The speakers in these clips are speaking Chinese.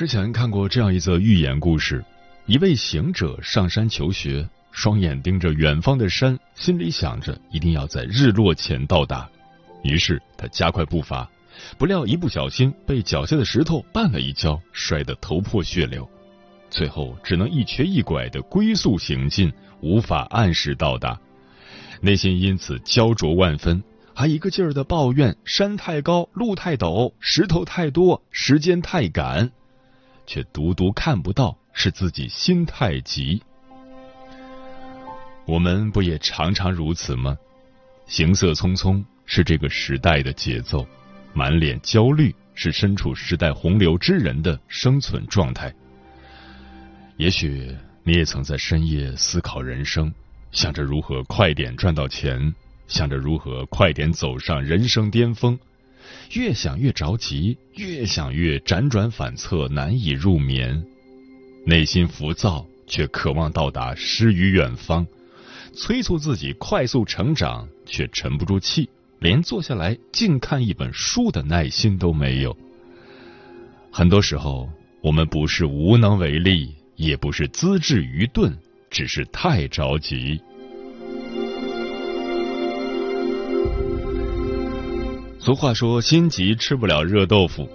之前看过这样一则寓言故事：一位行者上山求学，双眼盯着远方的山，心里想着一定要在日落前到达。于是他加快步伐，不料一不小心被脚下的石头绊了一跤，摔得头破血流，最后只能一瘸一拐的龟速行进，无法按时到达，内心因此焦灼万分，还一个劲儿的抱怨山太高、路太陡、石头太多、时间太赶。却独独看不到是自己心太急。我们不也常常如此吗？行色匆匆是这个时代的节奏，满脸焦虑是身处时代洪流之人的生存状态。也许你也曾在深夜思考人生，想着如何快点赚到钱，想着如何快点走上人生巅峰。越想越着急，越想越辗转反侧，难以入眠。内心浮躁，却渴望到达诗与远方，催促自己快速成长，却沉不住气，连坐下来静看一本书的耐心都没有。很多时候，我们不是无能为力，也不是资质愚钝，只是太着急。俗话说：“心急吃不了热豆腐。”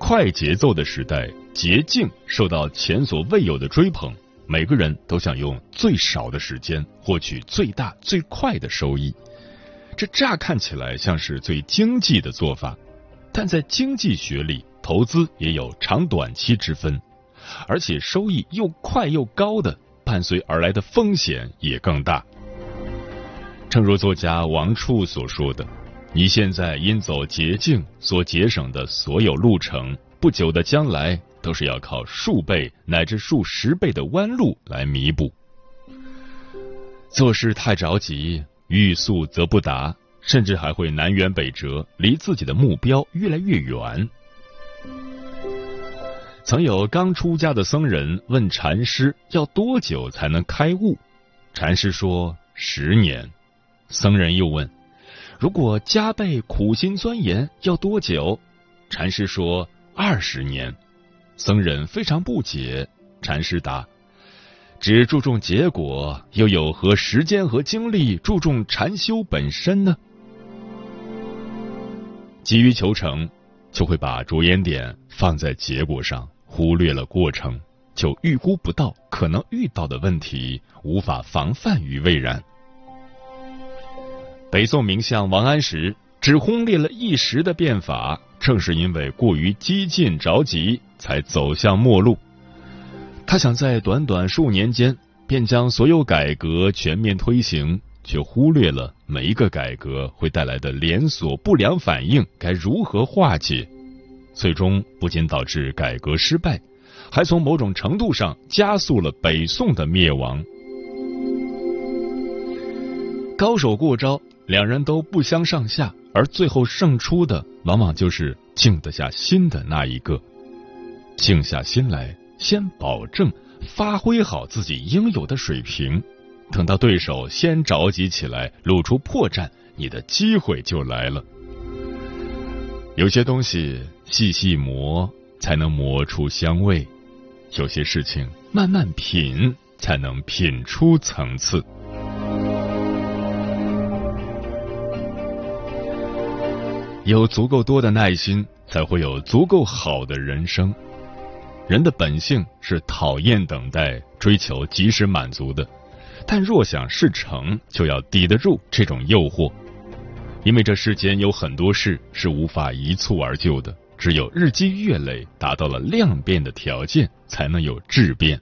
快节奏的时代，捷径受到前所未有的追捧。每个人都想用最少的时间获取最大最快的收益。这乍看起来像是最经济的做法，但在经济学里，投资也有长短期之分，而且收益又快又高的，伴随而来的风险也更大。正如作家王处所说的。你现在因走捷径所节省的所有路程，不久的将来都是要靠数倍乃至数十倍的弯路来弥补。做事太着急，欲速则不达，甚至还会南辕北辙，离自己的目标越来越远。曾有刚出家的僧人问禅师要多久才能开悟，禅师说十年。僧人又问。如果加倍苦心钻研要多久？禅师说二十年。僧人非常不解。禅师答：只注重结果，又有何时间和精力注重禅修本身呢？急于求成，就会把着眼点放在结果上，忽略了过程，就预估不到可能遇到的问题，无法防范于未然。北宋名相王安石只轰烈了一时的变法，正是因为过于激进着急，才走向末路。他想在短短数年间便将所有改革全面推行，却忽略了每一个改革会带来的连锁不良反应该如何化解，最终不仅导致改革失败，还从某种程度上加速了北宋的灭亡。高手过招。两人都不相上下，而最后胜出的往往就是静得下心的那一个。静下心来，先保证发挥好自己应有的水平，等到对手先着急起来，露出破绽，你的机会就来了。有些东西细细磨才能磨出香味，有些事情慢慢品才能品出层次。有足够多的耐心，才会有足够好的人生。人的本性是讨厌等待、追求及时满足的，但若想事成，就要抵得住这种诱惑。因为这世间有很多事是无法一蹴而就的，只有日积月累，达到了量变的条件，才能有质变。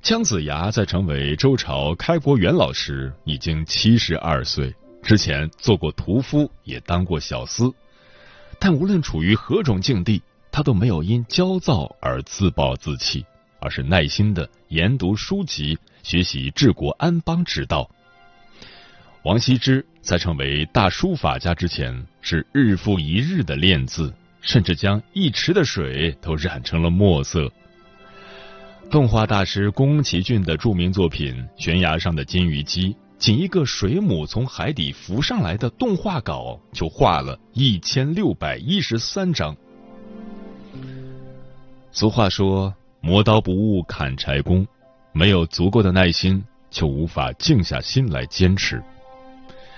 姜子牙在成为周朝开国元老时已经七十二岁，之前做过屠夫，也当过小厮，但无论处于何种境地，他都没有因焦躁而自暴自弃，而是耐心的研读书籍，学习治国安邦之道。王羲之在成为大书法家之前，是日复一日的练字，甚至将一池的水都染成了墨色。动画大师宫崎骏的著名作品《悬崖上的金鱼姬》，仅一个水母从海底浮上来的动画稿，就画了一千六百一十三张。俗话说：“磨刀不误砍柴工”，没有足够的耐心，就无法静下心来坚持。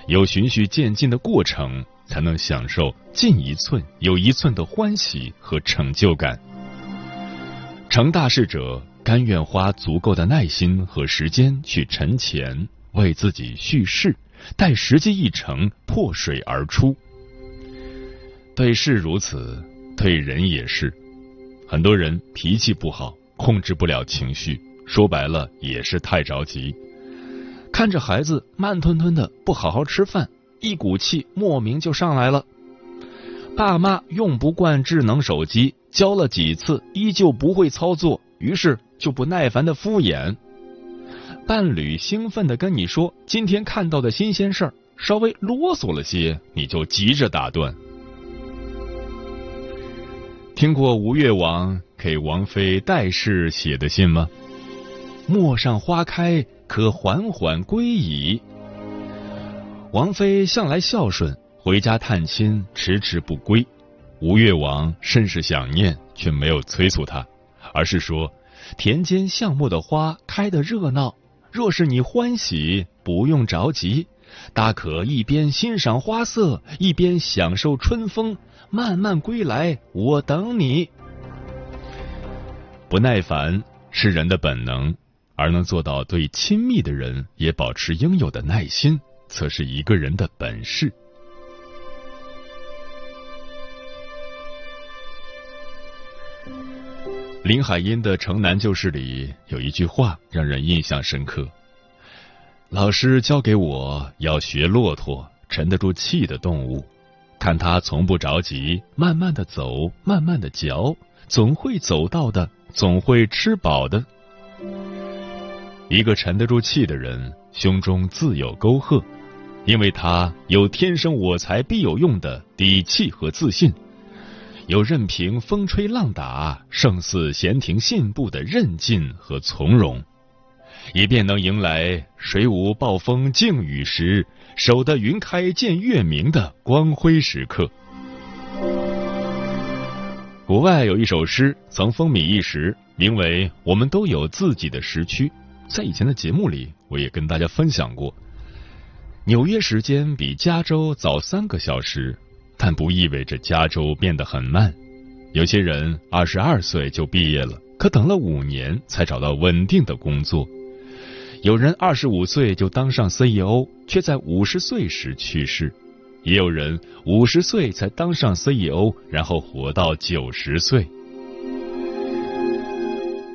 有循序渐进的过程，才能享受进一寸有一寸的欢喜和成就感。成大事者甘愿花足够的耐心和时间去沉潜，为自己蓄势，待时机一成，破水而出。对事如此，对人也是。很多人脾气不好，控制不了情绪，说白了也是太着急。看着孩子慢吞吞的不好好吃饭，一股气莫名就上来了。爸妈用不惯智能手机，教了几次依旧不会操作，于是就不耐烦的敷衍。伴侣兴奋的跟你说今天看到的新鲜事儿，稍微啰嗦了些，你就急着打断。听过吴越王给王妃戴氏写的信吗？陌上花开。可缓缓归矣。王妃向来孝顺，回家探亲迟迟不归。吴越王甚是想念，却没有催促他，而是说：“田间巷陌的花开得热闹，若是你欢喜，不用着急，大可一边欣赏花色，一边享受春风，慢慢归来，我等你。”不耐烦是人的本能。而能做到对亲密的人也保持应有的耐心，则是一个人的本事。林海音的《城南旧事》里有一句话让人印象深刻：老师教给我要学骆驼，沉得住气的动物，看它从不着急，慢慢的走，慢慢的嚼，总会走到的，总会吃饱的。一个沉得住气的人，胸中自有沟壑，因为他有天生我材必有用的底气和自信，有任凭风吹浪打，胜似闲庭信步的韧劲和从容，以便能迎来水舞暴风静雨时，守得云开见月明的光辉时刻。国外有一首诗曾风靡一时，名为《我们都有自己的时区》。在以前的节目里，我也跟大家分享过，纽约时间比加州早三个小时，但不意味着加州变得很慢。有些人二十二岁就毕业了，可等了五年才找到稳定的工作；有人二十五岁就当上 CEO，却在五十岁时去世；也有人五十岁才当上 CEO，然后活到九十岁。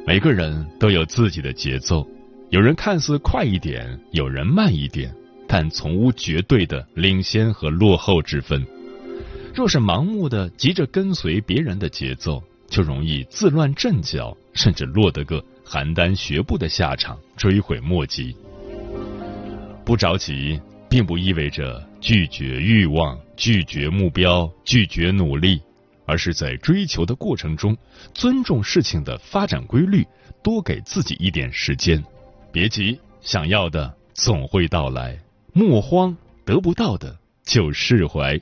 每个人都有自己的节奏。有人看似快一点，有人慢一点，但从无绝对的领先和落后之分。若是盲目的急着跟随别人的节奏，就容易自乱阵脚，甚至落得个邯郸学步的下场，追悔莫及。不着急，并不意味着拒绝欲望、拒绝目标、拒绝努力，而是在追求的过程中，尊重事情的发展规律，多给自己一点时间。别急，想要的总会到来；莫慌，得不到的就释怀。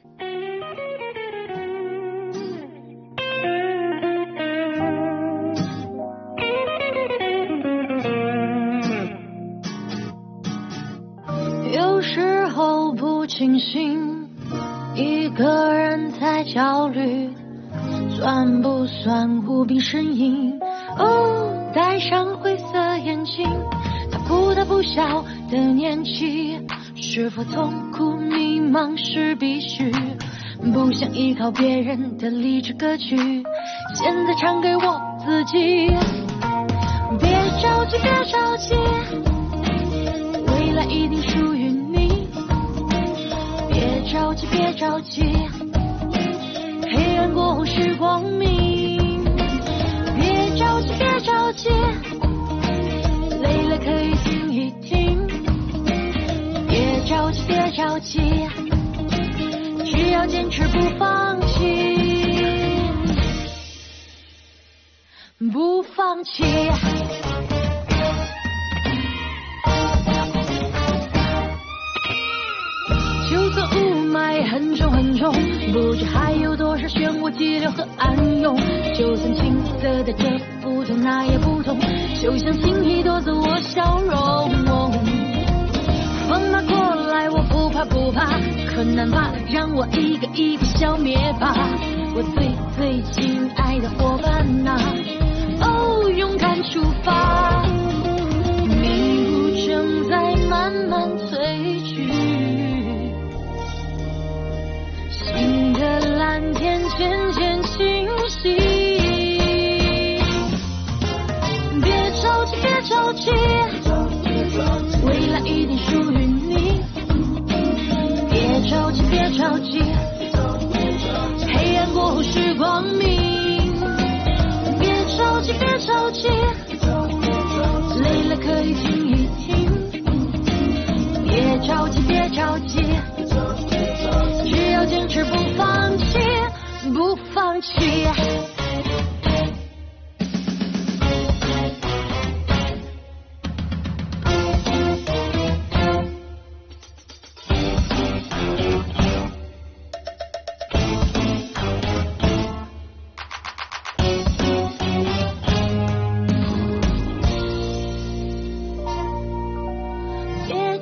算无病呻吟？哦，戴上灰色眼镜，他不大不小的年纪，是否痛苦迷茫是必须？不想依靠别人的励志歌曲，现在唱给我自己。别着急，别着急，未来一定属于你。别着急，别着急，黑暗过后是光明。别着急，累了可以停一停。别着急，别着急，只要坚持不放弃，不放弃。就算雾霾很重很重，不知还有多少漩涡激流和暗涌。就算青涩的这不同，那也不同，就像轻易夺走我笑容。风拿过来，我不怕不怕，困难吧？让我一个一个消灭吧，我最最亲爱的伙伴呐、哦，勇敢出发，迷雾正在慢慢褪去。属于你。别着急，别着急，黑暗过后是光明。别着急，别着急，累了可以停一停。别着急，别着急。只要坚持不放弃，不放弃。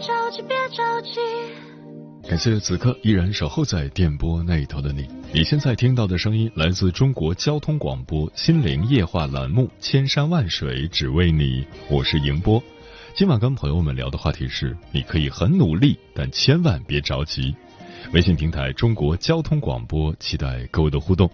着急，别着急。感谢此刻依然守候在电波那一头的你。你现在听到的声音来自中国交通广播心灵夜话栏目《千山万水只为你》，我是迎波。今晚跟朋友们聊的话题是：你可以很努力，但千万别着急。微信平台中国交通广播，期待各位的互动。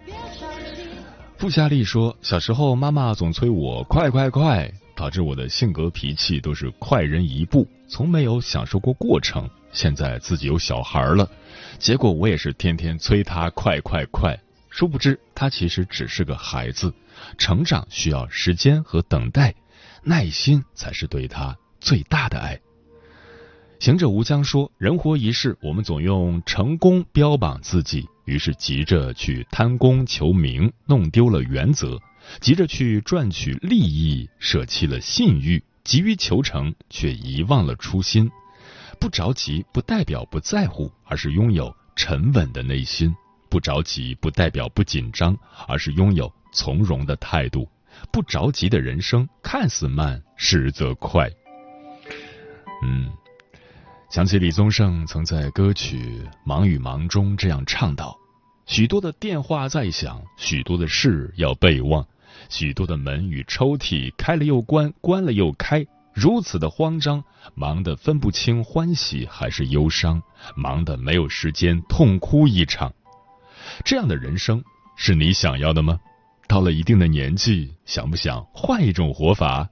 付夏丽说，小时候妈妈总催我快快快，导致我的性格脾气都是快人一步，从没有享受过过程。现在自己有小孩了，结果我也是天天催他快快快，殊不知他其实只是个孩子，成长需要时间和等待，耐心才是对他最大的爱。行者无疆说：“人活一世，我们总用成功标榜自己，于是急着去贪功求名，弄丢了原则；急着去赚取利益，舍弃了信誉；急于求成，却遗忘了初心。不着急，不代表不在乎，而是拥有沉稳的内心；不着急，不代表不紧张，而是拥有从容的态度。不着急的人生，看似慢，实则快。”嗯。想起李宗盛曾在歌曲《忙与忙》中这样唱道：“许多的电话在响，许多的事要备忘，许多的门与抽屉开了又关，关了又开，如此的慌张，忙得分不清欢喜还是忧伤，忙得没有时间痛哭一场。这样的人生是你想要的吗？到了一定的年纪，想不想换一种活法？”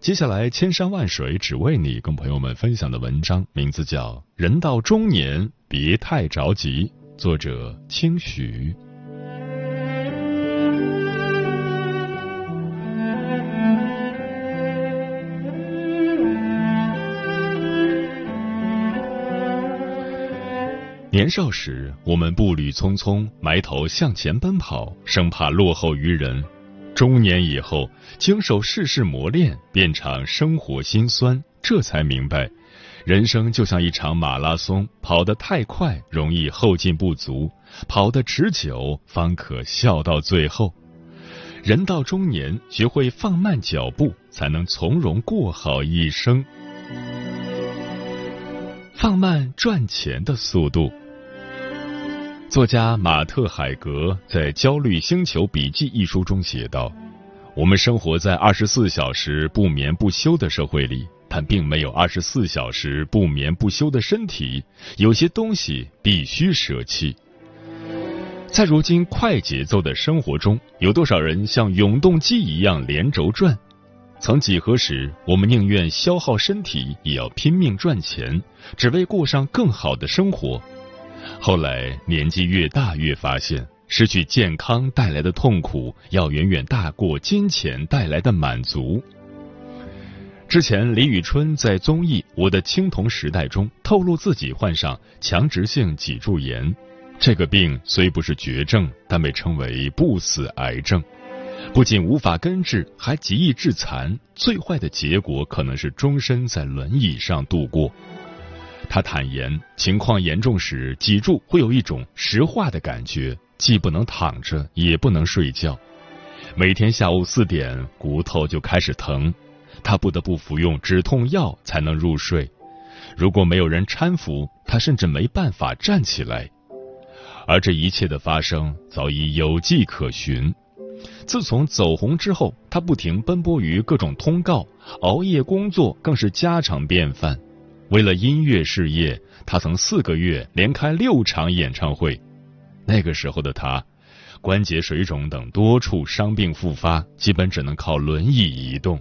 接下来，千山万水只为你，跟朋友们分享的文章名字叫《人到中年别太着急》，作者清许。年少时，我们步履匆匆，埋头向前奔跑，生怕落后于人。中年以后，经受世事磨练，遍尝生活辛酸，这才明白，人生就像一场马拉松，跑得太快容易后劲不足，跑得持久方可笑到最后。人到中年，学会放慢脚步，才能从容过好一生。放慢赚钱的速度。作家马特·海格在《焦虑星球笔记》一书中写道：“我们生活在二十四小时不眠不休的社会里，但并没有二十四小时不眠不休的身体。有些东西必须舍弃。”在如今快节奏的生活中，有多少人像永动机一样连轴转？曾几何时，我们宁愿消耗身体，也要拼命赚钱，只为过上更好的生活。后来年纪越大，越发现失去健康带来的痛苦，要远远大过金钱带来的满足。之前，李宇春在综艺《我的青铜时代》中透露自己患上强直性脊柱炎，这个病虽不是绝症，但被称为不死癌症，不仅无法根治，还极易致残，最坏的结果可能是终身在轮椅上度过。他坦言，情况严重时，脊柱会有一种石化的感觉，既不能躺着，也不能睡觉。每天下午四点，骨头就开始疼，他不得不服用止痛药才能入睡。如果没有人搀扶，他甚至没办法站起来。而这一切的发生早已有迹可循。自从走红之后，他不停奔波于各种通告，熬夜工作更是家常便饭。为了音乐事业，他曾四个月连开六场演唱会。那个时候的他，关节水肿等多处伤病复发，基本只能靠轮椅移动。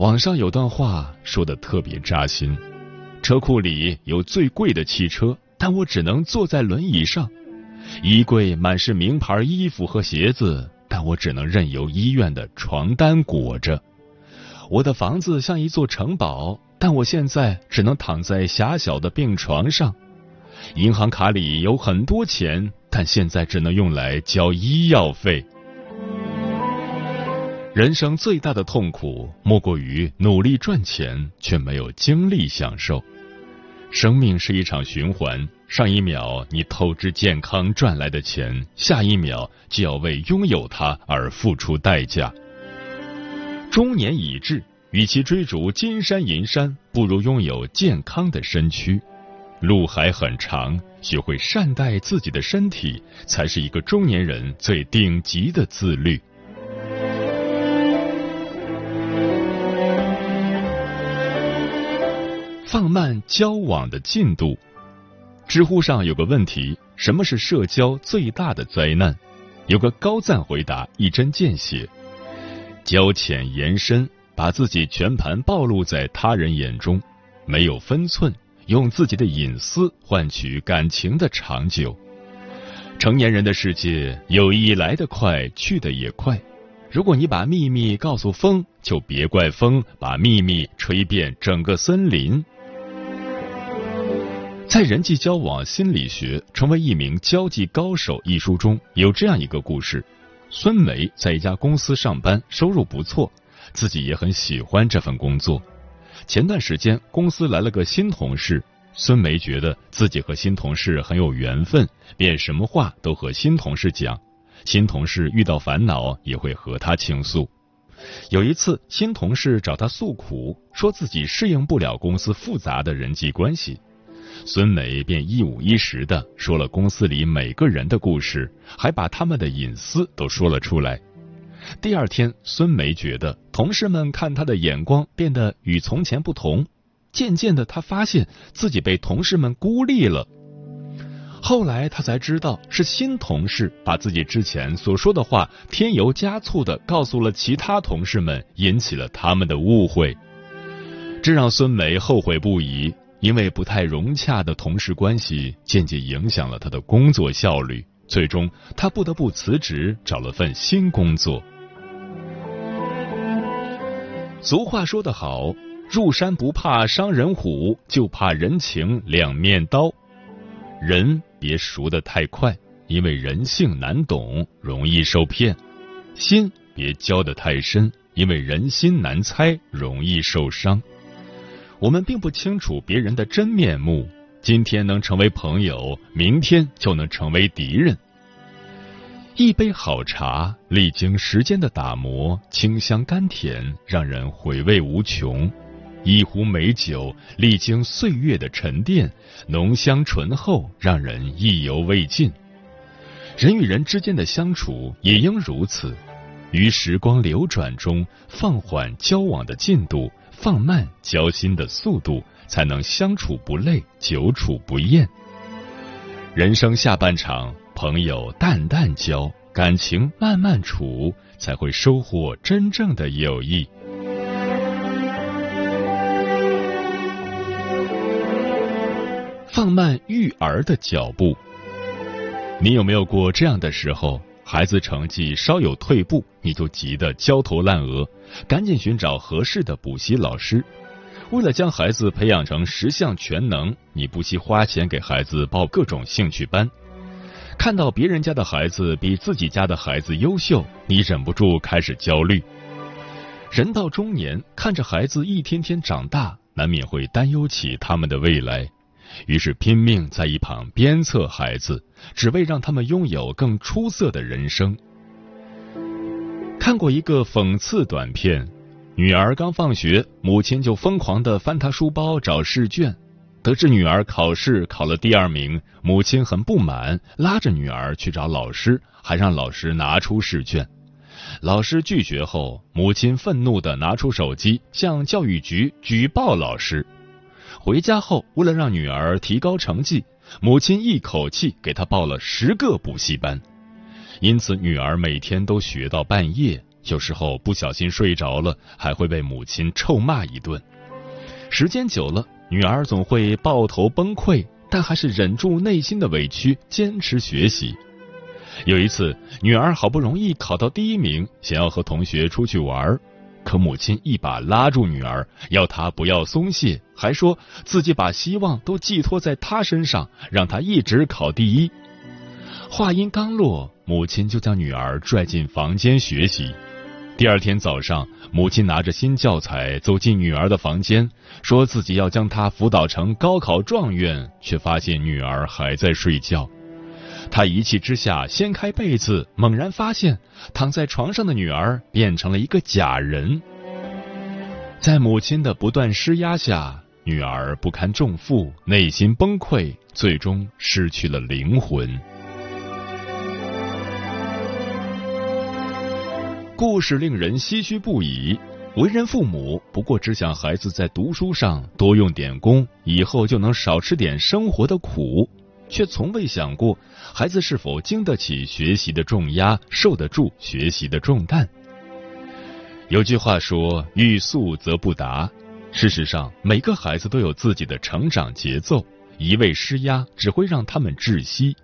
网上有段话说的特别扎心：车库里有最贵的汽车，但我只能坐在轮椅上；衣柜满是名牌衣服和鞋子，但我只能任由医院的床单裹着。我的房子像一座城堡。但我现在只能躺在狭小的病床上，银行卡里有很多钱，但现在只能用来交医药费。人生最大的痛苦，莫过于努力赚钱却没有精力享受。生命是一场循环，上一秒你透支健康赚来的钱，下一秒就要为拥有它而付出代价。中年已至。与其追逐金山银山，不如拥有健康的身躯。路还很长，学会善待自己的身体，才是一个中年人最顶级的自律。放慢交往的进度。知乎上有个问题：什么是社交最大的灾难？有个高赞回答一针见血：交浅言深。把自己全盘暴露在他人眼中，没有分寸，用自己的隐私换取感情的长久。成年人的世界，友谊来得快，去得也快。如果你把秘密告诉风，就别怪风把秘密吹遍整个森林。在《人际交往心理学：成为一名交际高手》一书中有这样一个故事：孙梅在一家公司上班，收入不错。自己也很喜欢这份工作。前段时间公司来了个新同事，孙梅觉得自己和新同事很有缘分，便什么话都和新同事讲。新同事遇到烦恼也会和他倾诉。有一次，新同事找他诉苦，说自己适应不了公司复杂的人际关系。孙梅便一五一十的说了公司里每个人的故事，还把他们的隐私都说了出来。第二天，孙梅觉得同事们看她的眼光变得与从前不同。渐渐的，她发现自己被同事们孤立了。后来，她才知道是新同事把自己之前所说的话添油加醋的告诉了其他同事们，引起了他们的误会。这让孙梅后悔不已，因为不太融洽的同事关系，渐渐影响了他的工作效率。最终，他不得不辞职，找了份新工作。俗话说得好，入山不怕伤人虎，就怕人情两面刀。人别熟得太快，因为人性难懂，容易受骗；心别交得太深，因为人心难猜，容易受伤。我们并不清楚别人的真面目，今天能成为朋友，明天就能成为敌人。一杯好茶，历经时间的打磨，清香甘甜，让人回味无穷。一壶美酒，历经岁月的沉淀，浓香醇厚，让人意犹未尽。人与人之间的相处也应如此，于时光流转中放缓交往的进度，放慢交心的速度，才能相处不累，久处不厌。人生下半场，朋友淡淡交，感情慢慢处，才会收获真正的友谊。放慢育儿的脚步。你有没有过这样的时候？孩子成绩稍有退步，你就急得焦头烂额，赶紧寻找合适的补习老师。为了将孩子培养成十项全能，你不惜花钱给孩子报各种兴趣班。看到别人家的孩子比自己家的孩子优秀，你忍不住开始焦虑。人到中年，看着孩子一天天长大，难免会担忧起他们的未来。于是拼命在一旁鞭策孩子，只为让他们拥有更出色的人生。看过一个讽刺短片，女儿刚放学，母亲就疯狂的翻她书包找试卷，得知女儿考试考了第二名，母亲很不满，拉着女儿去找老师，还让老师拿出试卷。老师拒绝后，母亲愤怒的拿出手机向教育局举报老师。回家后，为了让女儿提高成绩，母亲一口气给她报了十个补习班，因此女儿每天都学到半夜，有时候不小心睡着了，还会被母亲臭骂一顿。时间久了，女儿总会抱头崩溃，但还是忍住内心的委屈，坚持学习。有一次，女儿好不容易考到第一名，想要和同学出去玩可母亲一把拉住女儿，要她不要松懈，还说自己把希望都寄托在她身上，让她一直考第一。话音刚落，母亲就将女儿拽进房间学习。第二天早上，母亲拿着新教材走进女儿的房间，说自己要将她辅导成高考状元，却发现女儿还在睡觉。他一气之下掀开被子，猛然发现躺在床上的女儿变成了一个假人。在母亲的不断施压下，女儿不堪重负，内心崩溃，最终失去了灵魂。故事令人唏嘘不已。为人父母，不过只想孩子在读书上多用点功，以后就能少吃点生活的苦。却从未想过，孩子是否经得起学习的重压，受得住学习的重担。有句话说：“欲速则不达。”事实上，每个孩子都有自己的成长节奏，一味施压只会让他们窒息。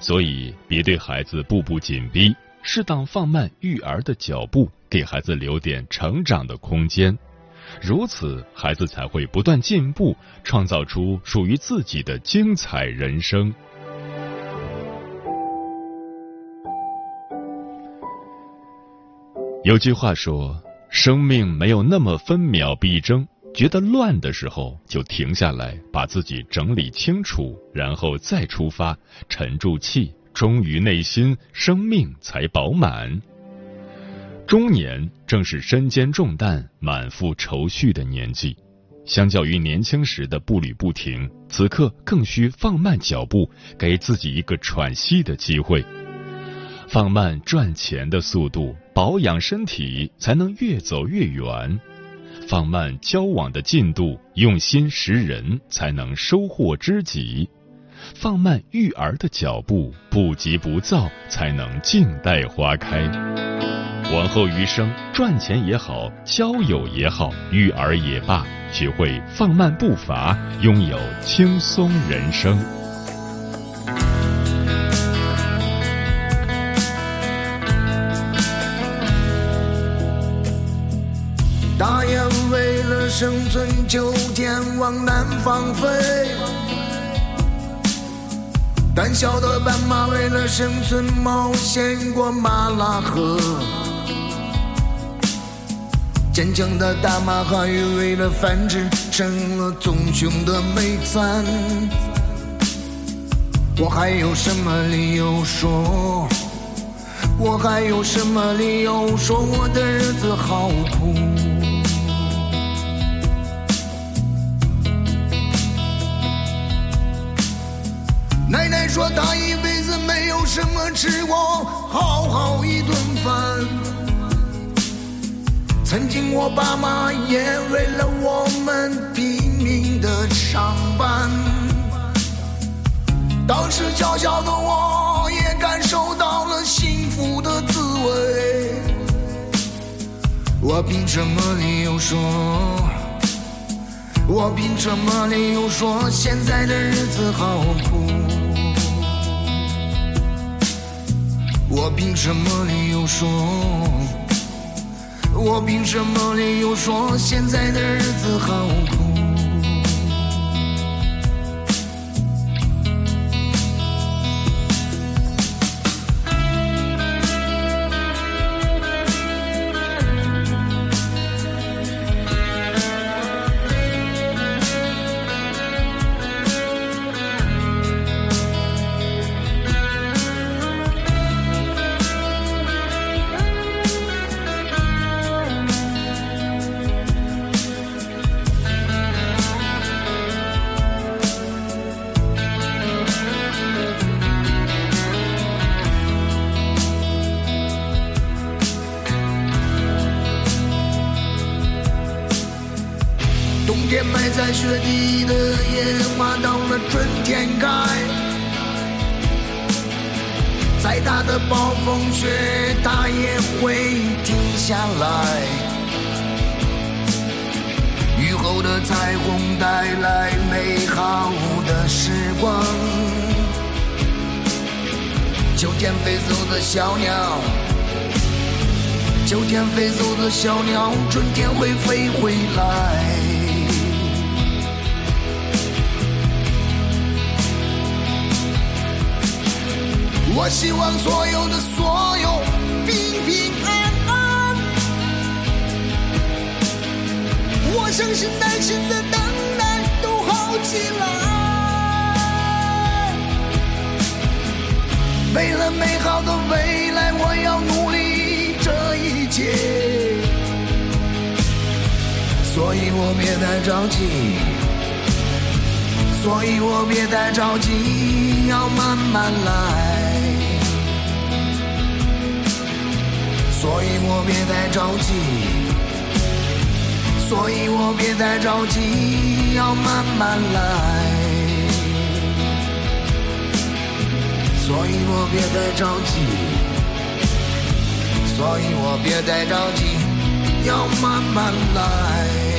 所以，别对孩子步步紧逼，适当放慢育儿的脚步，给孩子留点成长的空间。如此，孩子才会不断进步，创造出属于自己的精彩人生。有句话说：“生命没有那么分秒必争，觉得乱的时候就停下来，把自己整理清楚，然后再出发，沉住气，忠于内心，生命才饱满。”中年正是身兼重担、满腹愁绪的年纪，相较于年轻时的步履不停，此刻更需放慢脚步，给自己一个喘息的机会，放慢赚钱的速度，保养身体才能越走越远；放慢交往的进度，用心识人才能收获知己；放慢育儿的脚步，不急不躁才能静待花开。往后余生，赚钱也好，交友也好，育儿也罢，学会放慢步伐，拥有轻松人生。大雁为了生存，秋天往南方飞；胆小的斑马为了生存，冒险过马拉河。坚强的大马哈鱼为了繁殖成了棕熊的美餐。我还有什么理由说？我还有什么理由说我的日子好苦？奶奶说她一辈子没有什么吃过好好一顿饭。曾经我爸妈也为了我们拼命的上班。当时小小的我也感受到了幸福的滋味。我凭什么理由说？我凭什么理由说现在的日子好苦？我凭什么理由说？我凭什么理由说现在的日子好苦？再大的暴风雪，它也会停下来。雨后的彩虹带来美好的时光。秋天飞走的小鸟，秋天飞走的小鸟，春天会飞回来。我希望所有的所有平平安安。我相信耐心的等待都好起来。为了美好的未来，我要努力这一切。所以我别太着急，所以我别太着急，要慢慢来。所以我别再着急，所以我别再着急，要慢慢来。所以我别再着急，所以我别再着急，要慢慢来。